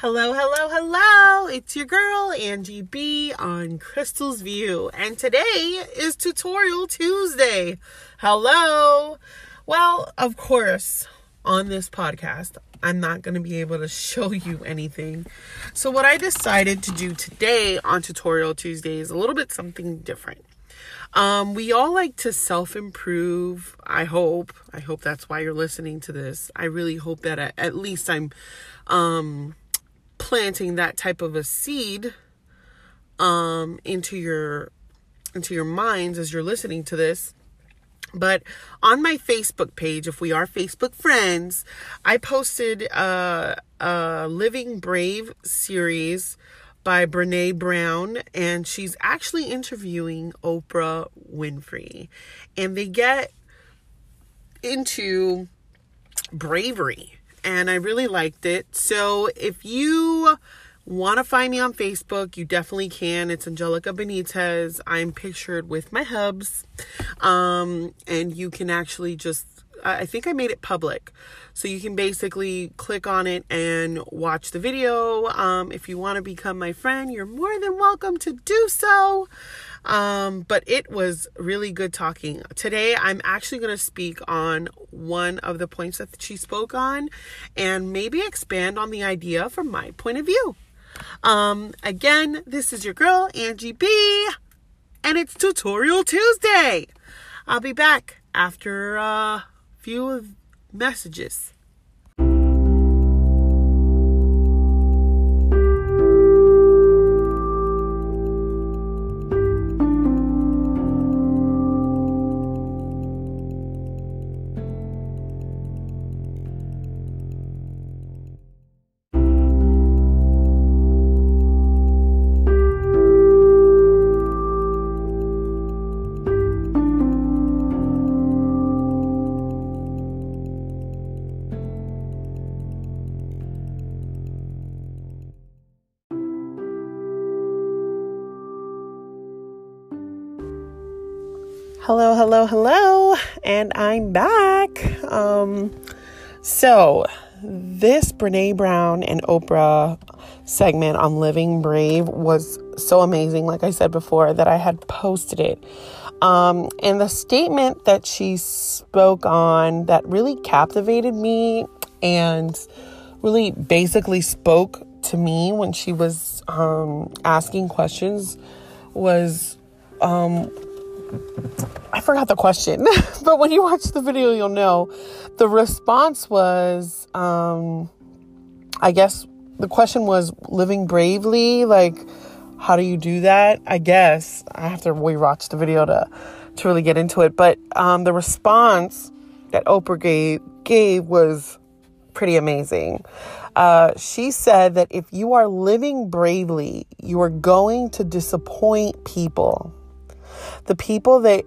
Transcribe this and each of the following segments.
Hello, hello, hello. It's your girl, Angie B on Chrystal's View. And today is Tutorial Tuesday. Hello. Well, of course, on this podcast, I'm not going to be able to show you anything. So, what I decided to do today on Tutorial Tuesday is a little bit something different. Um, we all like to self improve. I hope. I hope that's why you're listening to this. I really hope that at, at least I'm um, planting that type of a seed um, into your into your minds as you're listening to this. But on my Facebook page, if we are Facebook friends, I posted a, a Living Brave series by Brene Brown, and she's actually interviewing Oprah Winfrey. And they get into bravery and I really liked it. So if you want to find me on Facebook, you definitely can. It's Angelica Benitez. I'm pictured with my hubs. Um, and you can actually just, I think I made it public. So you can basically click on it and watch the video. Um, if you want to become my friend, you're more than welcome to do so. Um, but it was really good talking. Today, I'm actually going to speak on one of the points that she spoke on and maybe expand on the idea from my point of view. Um, again, this is your girl, Angie B, and it's Tutorial Tuesday. I'll be back after a few messages. Hello, hello, hello, and I'm back. Um, so this Brene Brown and Oprah segment on Living Brave was so amazing, like I said before, that I had posted it. Um, and the statement that she spoke on that really captivated me and really basically spoke to me when she was um, asking questions was um, forgot the question, but when you watch the video, you'll know. The response was, um, I guess the question was living bravely. Like, how do you do that? I guess I have to rewatch the video to to really get into it. But um, the response that Oprah gave gave was pretty amazing. Uh, she said that if you are living bravely, you are going to disappoint people. The people that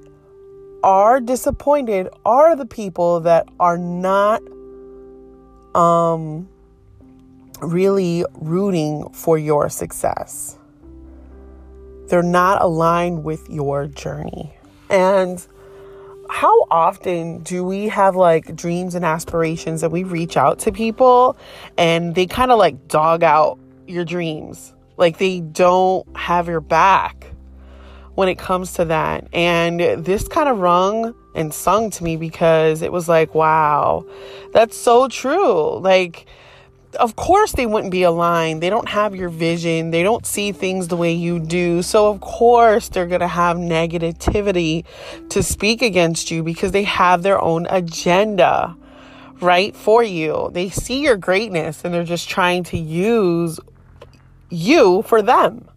are disappointed are the people that are not um really rooting for your success. They're not aligned with your journey. And how often do we have like dreams and aspirations that we reach out to people and they kind of like dog out your dreams? Like they don't have your back when it comes to that. And this kind of rung and sung to me because it was like, wow, that's so true. Like, of course they wouldn't be aligned. They don't have your vision. They don't see things the way you do. So of course they're going to have negativity to speak against you because they have their own agenda, right? For you. They see your greatness and they're just trying to use you for them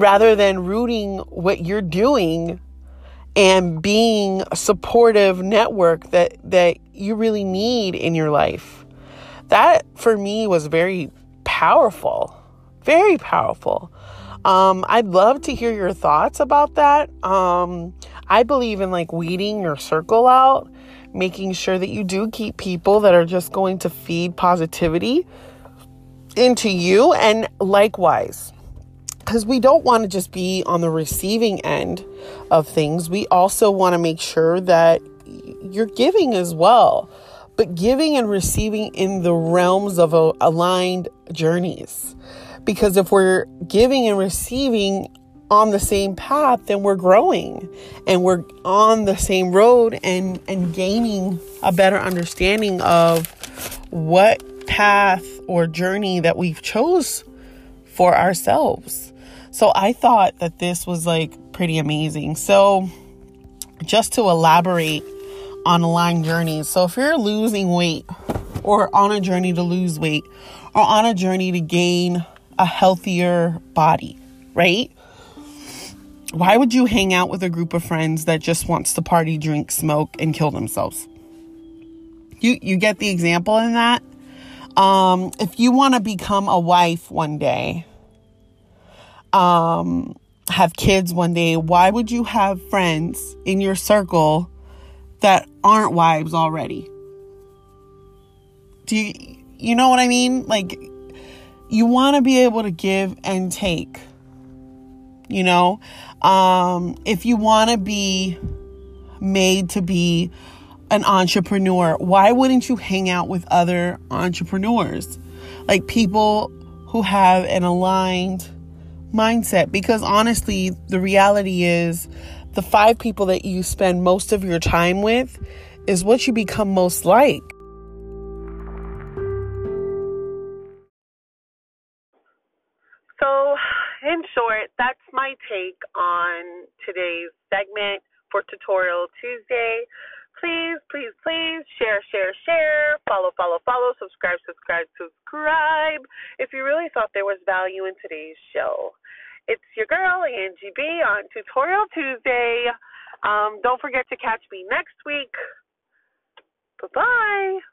rather than rooting what you're doing and being a supportive network that that you really need in your life. That for me was very powerful. Very powerful. Um, I'd love to hear your thoughts about that. Um, I believe in like weeding your circle out, making sure that you do keep people that are just going to feed positivity into you, and likewise, because we don't want to just be on the receiving end of things. We also want to make sure that you're giving as well. but giving and receiving in the realms of aligned journeys. Because if we're giving and receiving on the same path, then we're growing and we're on the same road and, and gaining a better understanding of what path or journey that we've chose for ourselves. So I thought that this was like pretty amazing. So just to elaborate on aligned journeys. So if you're losing weight or on a journey to lose weight or on a journey to gain a healthier body, right? Why would you hang out with a group of friends that just wants to party, drink, smoke, and kill themselves? You you get the example in that? Um, if you want to become a wife one day, um, have kids one day, why would you have friends in your circle that aren't wives already? Do you you know what I mean? Like you want to be able to give and take. You know, um, if you want to be made to be an entrepreneur, why wouldn't you hang out with other entrepreneurs? Like people who have an aligned mindset. Because honestly, the reality is the five people that you spend most of your time with is what you become most like. So, in short, that's my take on today's segment for Tutorial Tuesday. Please, please, please share, share, share, follow, follow, follow, subscribe, subscribe, subscribe. If you really thought there was value in today's show, it's your girl, Angie B, on Tutorial Tuesday. Um, don't forget to catch me next week. Bye bye.